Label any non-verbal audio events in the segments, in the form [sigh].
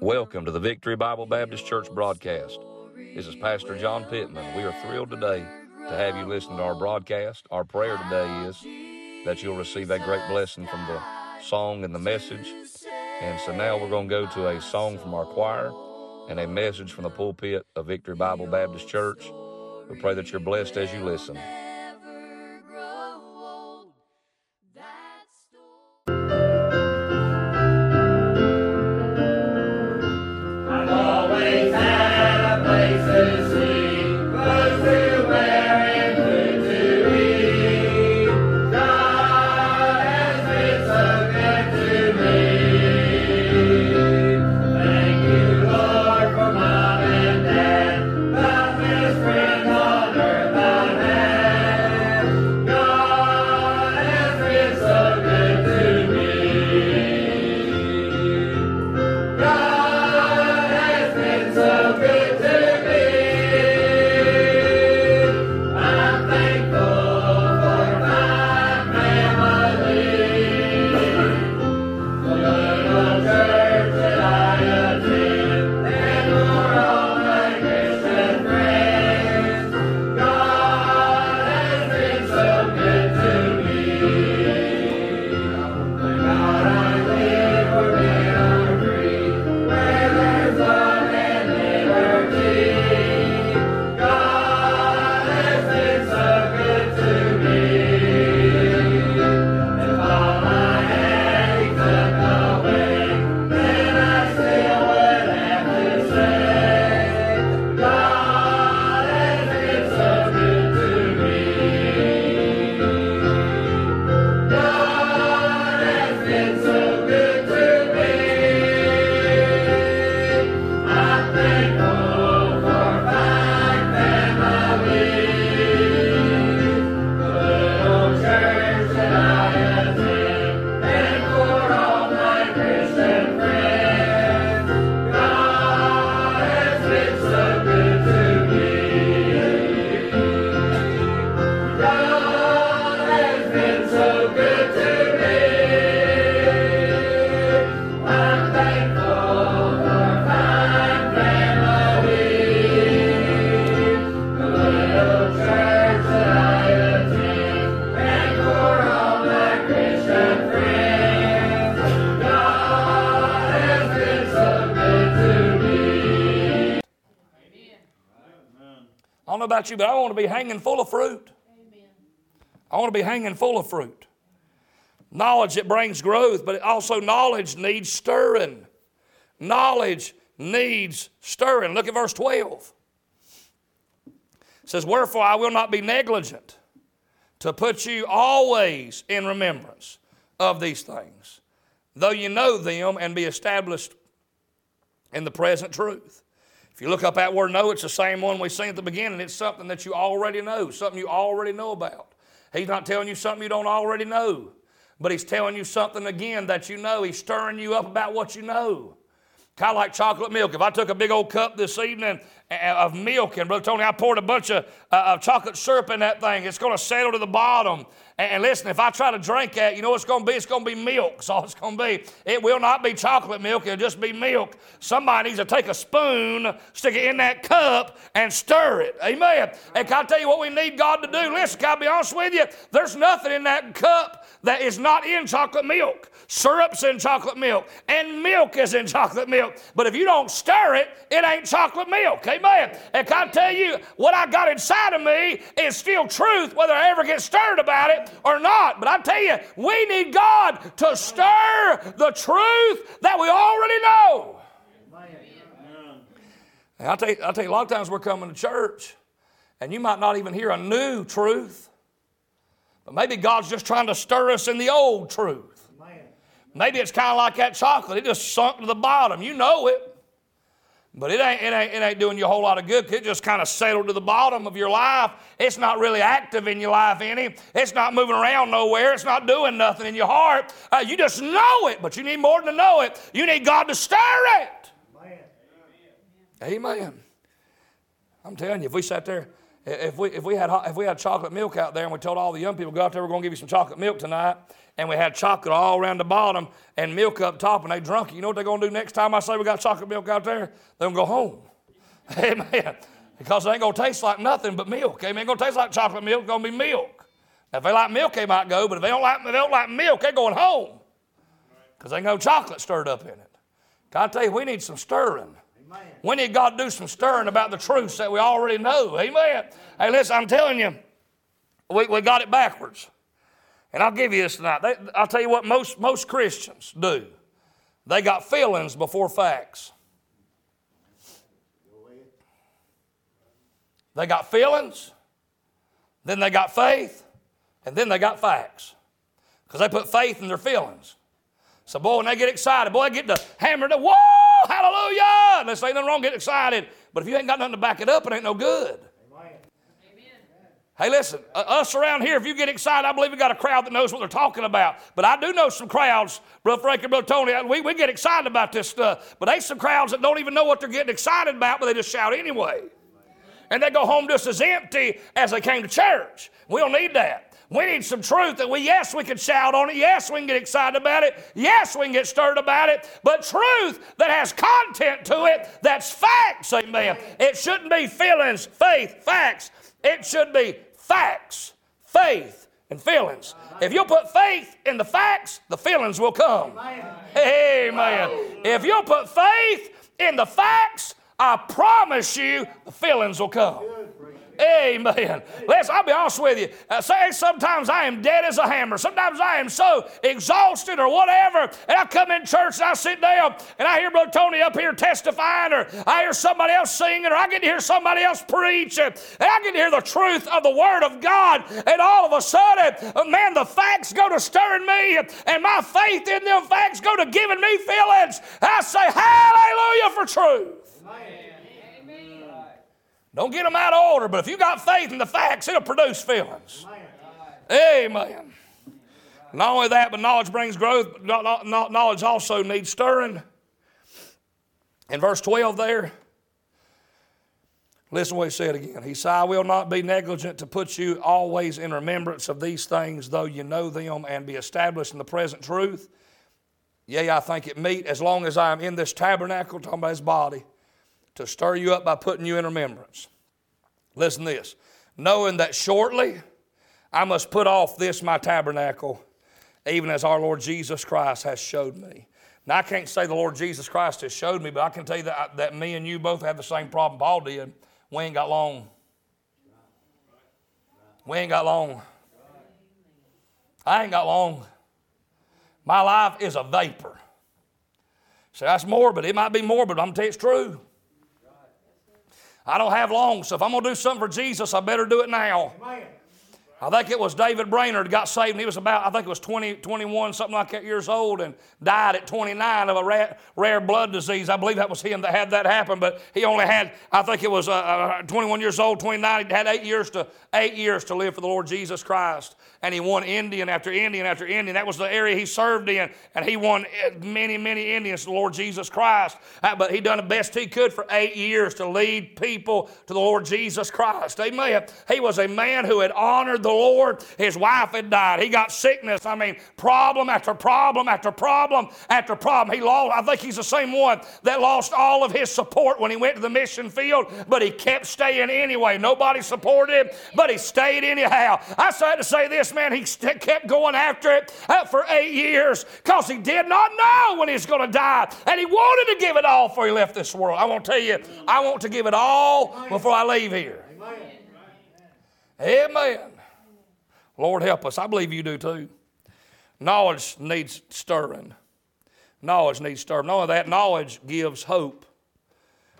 Welcome to the Victory Bible Baptist Church broadcast. This is Pastor John Pittman. We are thrilled today to have you listen to our broadcast. Our prayer today is that you'll receive a great blessing from the song and the message. And so now we're going to go to a song from our choir and a message from the pulpit of Victory Bible Baptist Church. We pray that you're blessed as you listen. About you, but I want to be hanging full of fruit. I want to be hanging full of fruit. Knowledge it brings growth, but also knowledge needs stirring. Knowledge needs stirring. Look at verse 12. It says, Wherefore I will not be negligent to put you always in remembrance of these things, though you know them and be established in the present truth. If you look up that word know, it's the same one we seen at the beginning. It's something that you already know, something you already know about. He's not telling you something you don't already know, but he's telling you something again that you know. He's stirring you up about what you know. Kind of like chocolate milk. If I took a big old cup this evening of milk and Brother Tony, I poured a bunch of, uh, of chocolate syrup in that thing, it's going to settle to the bottom. And, and listen, if I try to drink that, you know what it's going to be? It's going to be milk. That's all it's going to be. It will not be chocolate milk, it'll just be milk. Somebody needs to take a spoon, stick it in that cup, and stir it. Amen. And can I tell you what we need God to do? Listen, can I be honest with you? There's nothing in that cup that is not in chocolate milk. Syrup's in chocolate milk, and milk is in [laughs] chocolate milk. But if you don't stir it, it ain't chocolate milk. Amen. And can I tell you, what I got inside of me is still truth, whether I ever get stirred about it or not. But I tell you, we need God to stir the truth that we already know. I'll tell, you, I'll tell you, a lot of times we're coming to church, and you might not even hear a new truth. But maybe God's just trying to stir us in the old truth. Maybe it's kind of like that chocolate. It just sunk to the bottom. You know it. But it ain't, it ain't, it ain't doing you a whole lot of good. It just kind of settled to the bottom of your life. It's not really active in your life any. It's not moving around nowhere. It's not doing nothing in your heart. Uh, you just know it, but you need more than to know it. You need God to stir it. Amen. I'm telling you, if we sat there If we, if, we had, if we had chocolate milk out there and we told all the young people, go out there, we're going to give you some chocolate milk tonight, and we had chocolate all around the bottom and milk up top, and they drunk it, you know what they're going to do next time I say we got chocolate milk out there? They're going to go home. [laughs] Amen. Because it ain't going to taste like nothing but milk. Amen. It ain't going to taste like chocolate milk, it's going to be milk. Now, if they like milk, they might go, but if they don't like, they don't like milk, they're going home. Because they no chocolate stirred up in it. Can I tell you, we need some stirring. We need God to do some stirring about the truths that we already know. Amen. Hey, listen, I'm telling you, we, we got it backwards. And I'll give you this tonight. They, I'll tell you what most, most Christians do. They got feelings before facts. They got feelings, then they got faith, and then they got facts. Because they put faith in their feelings. So, boy, when they get excited, boy, they get to hammer the, whoa, hallelujah. They say nothing wrong, get excited. But if you ain't got nothing to back it up, it ain't no good. Hey, listen, uh, us around here, if you get excited, I believe we got a crowd that knows what they're talking about. But I do know some crowds, Brother Frank and Brother Tony, we, we get excited about this stuff. But there's some crowds that don't even know what they're getting excited about, but they just shout anyway. And they go home just as empty as they came to church. We don't need that. We need some truth that we, yes, we can shout on it. Yes, we can get excited about it. Yes, we can get stirred about it. But truth that has content to it, that's facts, amen. It shouldn't be feelings, faith, facts. It should be facts, faith, and feelings. If you put faith in the facts, the feelings will come. Amen. If you put faith in the facts, I promise you the feelings will come. Amen. Listen, I'll be honest with you. Uh, say sometimes I am dead as a hammer. Sometimes I am so exhausted or whatever, and I come in church and I sit down and I hear Brother Tony up here testifying, or I hear somebody else singing, or I get to hear somebody else preach, and I get to hear the truth of the Word of God, and all of a sudden, uh, man, the facts go to stirring me, and my faith in them facts go to giving me feelings. I say, Hallelujah for truth. Don't get them out of order, but if you got faith in the facts, it'll produce feelings. Amen. Not only that, but knowledge brings growth. Knowledge also needs stirring. In verse 12 there, listen what he said again. He said, I will not be negligent to put you always in remembrance of these things, though you know them and be established in the present truth. Yea, I think it meet as long as I am in this tabernacle, talking about his body to stir you up by putting you in remembrance. Listen to this. Knowing that shortly I must put off this my tabernacle, even as our Lord Jesus Christ has showed me. Now, I can't say the Lord Jesus Christ has showed me, but I can tell you that, that me and you both have the same problem Paul did. We ain't got long. We ain't got long. I ain't got long. My life is a vapor. So that's morbid. It might be morbid, but I'm going to tell you it's true. I don't have long, so if I'm going to do something for Jesus, I better do it now. Amen. I think it was David Brainerd got saved, and he was about, I think it was 20, 21, something like that years old, and died at 29 of a rare, rare blood disease. I believe that was him that had that happen, but he only had, I think it was uh, uh, 21 years old, 29. He had eight years to eight years to live for the Lord Jesus Christ, and he won Indian after Indian after Indian. That was the area he served in, and he won uh, many, many Indians to the Lord Jesus Christ. Uh, but he done the best he could for eight years to lead people to the Lord Jesus Christ. Amen. He was a man who had honored the Lord. His wife had died. He got sickness. I mean, problem after problem after problem after problem. He lost, I think he's the same one that lost all of his support when he went to the mission field, but he kept staying anyway. Nobody supported him, but he stayed anyhow. I had to say this, man, he kept going after it uh, for eight years because he did not know when he was going to die. And he wanted to give it all before he left this world. I want to tell you, I want to give it all before I leave here. Amen. Amen. Lord help us. I believe you do too. Knowledge needs stirring. Knowledge needs stirring. Only that, knowledge gives hope.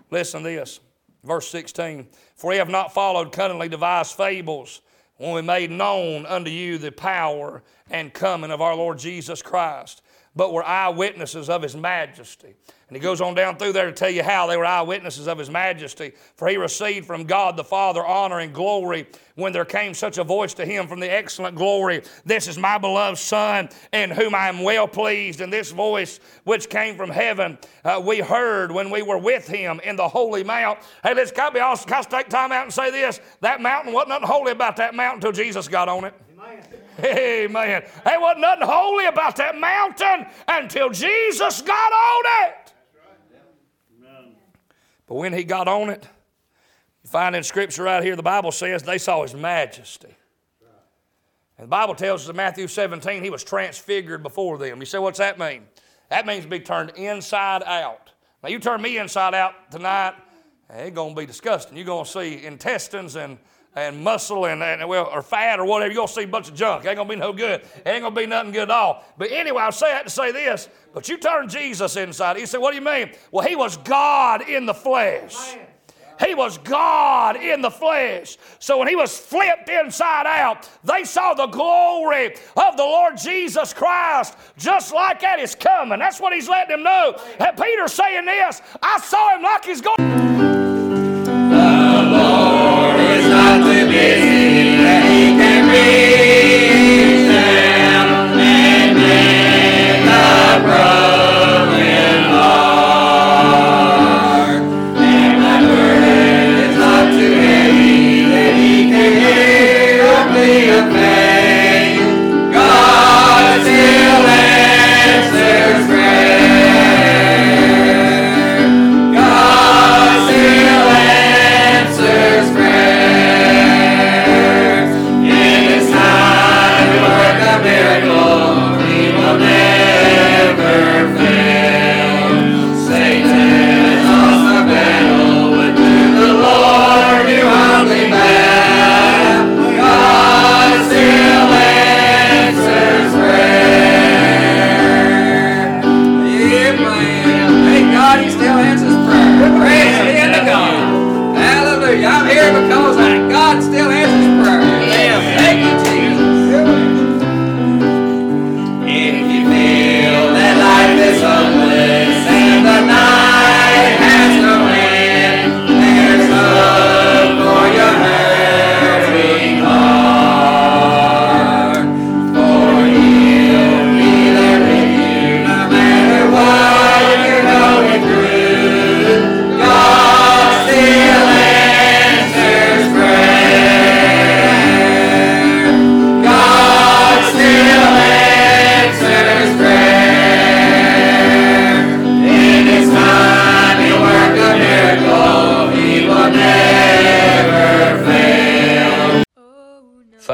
Listen to this. Verse 16. For we have not followed cunningly devised fables when we made known unto you the power and coming of our Lord Jesus Christ. But were eyewitnesses of his majesty. And he goes on down through there to tell you how they were eyewitnesses of his majesty. For he received from God the Father honor and glory when there came such a voice to him from the excellent glory This is my beloved Son, in whom I am well pleased. And this voice which came from heaven, uh, we heard when we were with him in the holy mount. Hey, let's can I be honest, can I take time out and say this? That mountain wasn't nothing holy about that mountain until Jesus got on it. Amen. There wasn't nothing holy about that mountain until Jesus got on it. But when he got on it, you find in Scripture right here, the Bible says they saw his majesty. And the Bible tells us in Matthew 17, he was transfigured before them. You say, what's that mean? That means to be turned inside out. Now, you turn me inside out tonight, it's going to be disgusting. You're going to see intestines and and muscle and, and well, or fat or whatever, you're going to see a bunch of junk. It ain't going to be no good. It ain't going to be nothing good at all. But anyway, I say that to say this. But you turn Jesus inside. You say, what do you mean? Well, he was God in the flesh. He was God in the flesh. So when he was flipped inside out, they saw the glory of the Lord Jesus Christ just like at his coming. That's what he's letting them know. And Peter's saying this I saw him like he's going.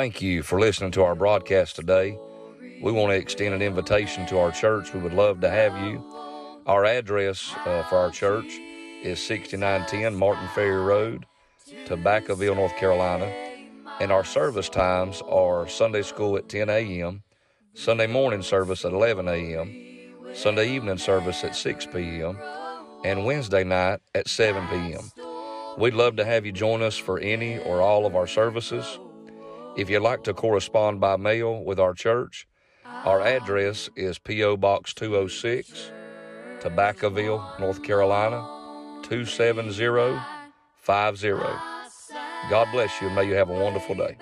Thank you for listening to our broadcast today. We want to extend an invitation to our church. We would love to have you. Our address uh, for our church is 6910 Martin Ferry Road, Tobaccoville, North Carolina. And our service times are Sunday school at 10 a.m., Sunday morning service at 11 a.m., Sunday evening service at 6 p.m., and Wednesday night at 7 p.m. We'd love to have you join us for any or all of our services. If you'd like to correspond by mail with our church, our ah. address is P.O. Box 206, Tobaccoville, North Carolina 27050. God bless you and may you have a wonderful day.